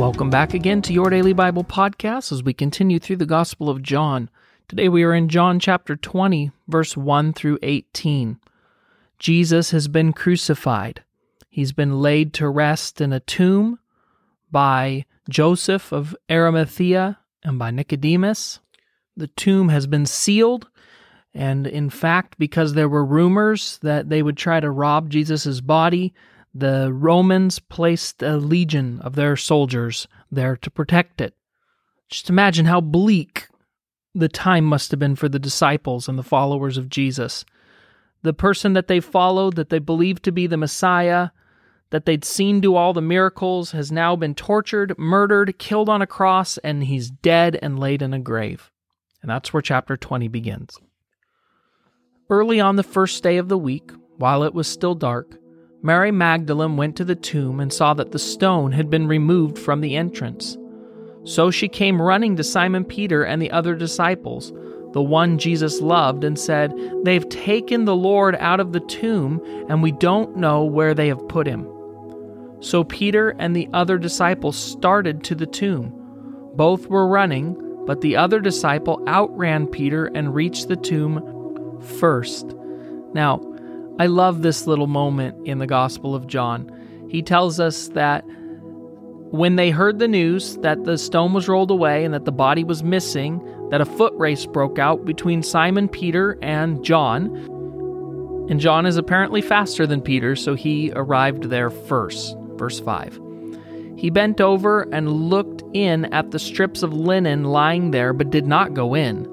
Welcome back again to your daily Bible podcast as we continue through the Gospel of John. Today we are in John chapter 20, verse 1 through 18. Jesus has been crucified. He's been laid to rest in a tomb by Joseph of Arimathea and by Nicodemus. The tomb has been sealed, and in fact, because there were rumors that they would try to rob Jesus' body, the Romans placed a legion of their soldiers there to protect it. Just imagine how bleak the time must have been for the disciples and the followers of Jesus. The person that they followed, that they believed to be the Messiah, that they'd seen do all the miracles, has now been tortured, murdered, killed on a cross, and he's dead and laid in a grave. And that's where chapter 20 begins. Early on the first day of the week, while it was still dark, Mary Magdalene went to the tomb and saw that the stone had been removed from the entrance. So she came running to Simon Peter and the other disciples, the one Jesus loved, and said, They've taken the Lord out of the tomb, and we don't know where they have put him. So Peter and the other disciple started to the tomb. Both were running, but the other disciple outran Peter and reached the tomb first. Now, I love this little moment in the Gospel of John. He tells us that when they heard the news that the stone was rolled away and that the body was missing, that a foot race broke out between Simon Peter and John. And John is apparently faster than Peter, so he arrived there first. Verse 5. He bent over and looked in at the strips of linen lying there, but did not go in.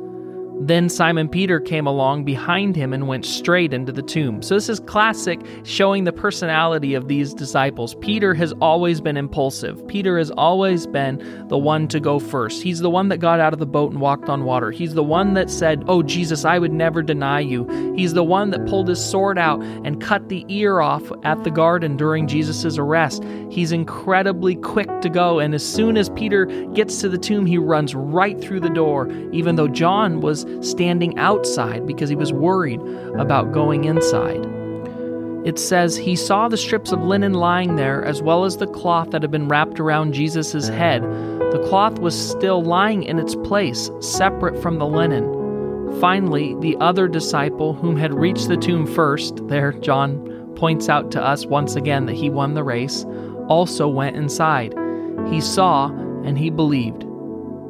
Then Simon Peter came along behind him and went straight into the tomb. So, this is classic showing the personality of these disciples. Peter has always been impulsive. Peter has always been the one to go first. He's the one that got out of the boat and walked on water. He's the one that said, Oh, Jesus, I would never deny you. He's the one that pulled his sword out and cut the ear off at the garden during Jesus' arrest. He's incredibly quick to go. And as soon as Peter gets to the tomb, he runs right through the door, even though John was standing outside because he was worried about going inside. It says he saw the strips of linen lying there, as well as the cloth that had been wrapped around Jesus' head. The cloth was still lying in its place, separate from the linen. Finally, the other disciple, whom had reached the tomb first, there John points out to us once again that he won the race, also went inside. He saw and he believed.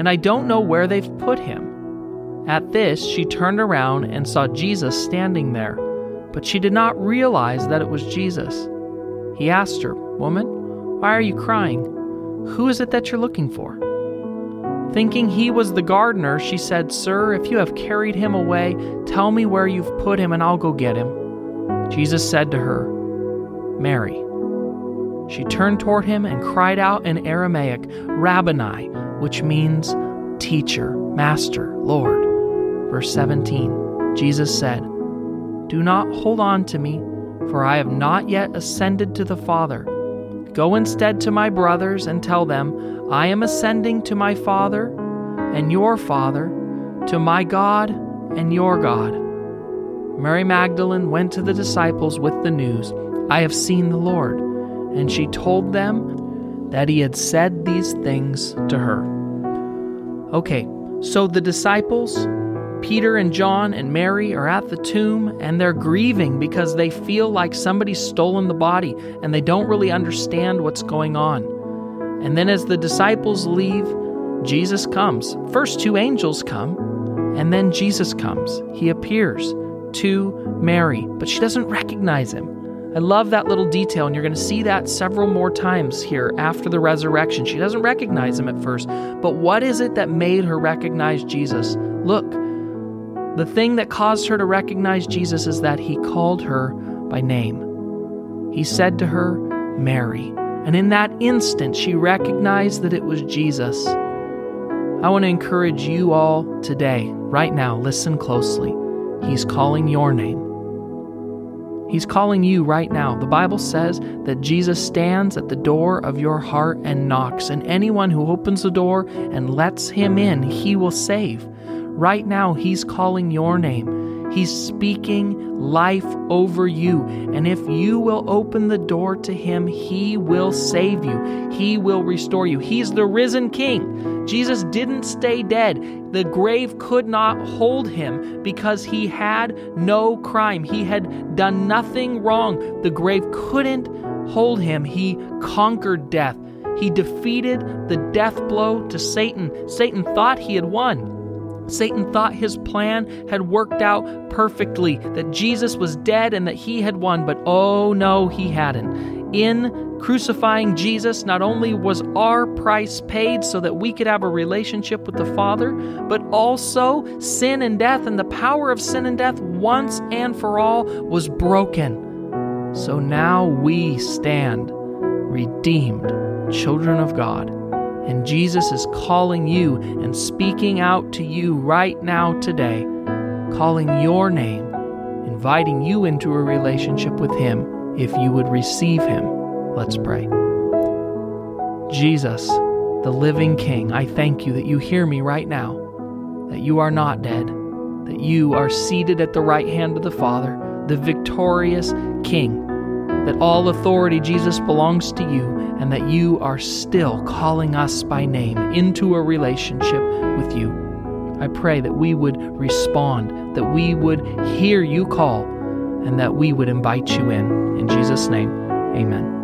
and I don't know where they've put him. At this, she turned around and saw Jesus standing there, but she did not realize that it was Jesus. He asked her, Woman, why are you crying? Who is it that you're looking for? Thinking he was the gardener, she said, Sir, if you have carried him away, tell me where you've put him and I'll go get him. Jesus said to her, Mary. She turned toward him and cried out in Aramaic, Rabboni, which means teacher, master, Lord. Verse 17 Jesus said, Do not hold on to me, for I have not yet ascended to the Father. Go instead to my brothers and tell them, I am ascending to my Father and your Father, to my God and your God. Mary Magdalene went to the disciples with the news, I have seen the Lord, and she told them that he had said these things to her. Okay, so the disciples, Peter and John and Mary, are at the tomb and they're grieving because they feel like somebody's stolen the body and they don't really understand what's going on. And then as the disciples leave, Jesus comes. First, two angels come, and then Jesus comes. He appears to Mary, but she doesn't recognize him. I love that little detail, and you're going to see that several more times here after the resurrection. She doesn't recognize him at first, but what is it that made her recognize Jesus? Look, the thing that caused her to recognize Jesus is that he called her by name. He said to her, Mary. And in that instant, she recognized that it was Jesus. I want to encourage you all today, right now, listen closely. He's calling your name. He's calling you right now. The Bible says that Jesus stands at the door of your heart and knocks, and anyone who opens the door and lets him in, he will save. Right now, he's calling your name. He's speaking life over you. And if you will open the door to Him, He will save you. He will restore you. He's the risen King. Jesus didn't stay dead. The grave could not hold Him because He had no crime. He had done nothing wrong. The grave couldn't hold Him. He conquered death. He defeated the death blow to Satan. Satan thought he had won. Satan thought his plan had worked out perfectly, that Jesus was dead and that he had won, but oh no, he hadn't. In crucifying Jesus, not only was our price paid so that we could have a relationship with the Father, but also sin and death and the power of sin and death once and for all was broken. So now we stand redeemed children of God and Jesus is calling you and speaking out to you right now today, calling your name, inviting you into a relationship with Him if you would receive Him. Let's pray. Jesus, the living King, I thank you that you hear me right now, that you are not dead, that you are seated at the right hand of the Father, the victorious King that all authority, Jesus, belongs to you, and that you are still calling us by name into a relationship with you. I pray that we would respond, that we would hear you call, and that we would invite you in. In Jesus' name, amen.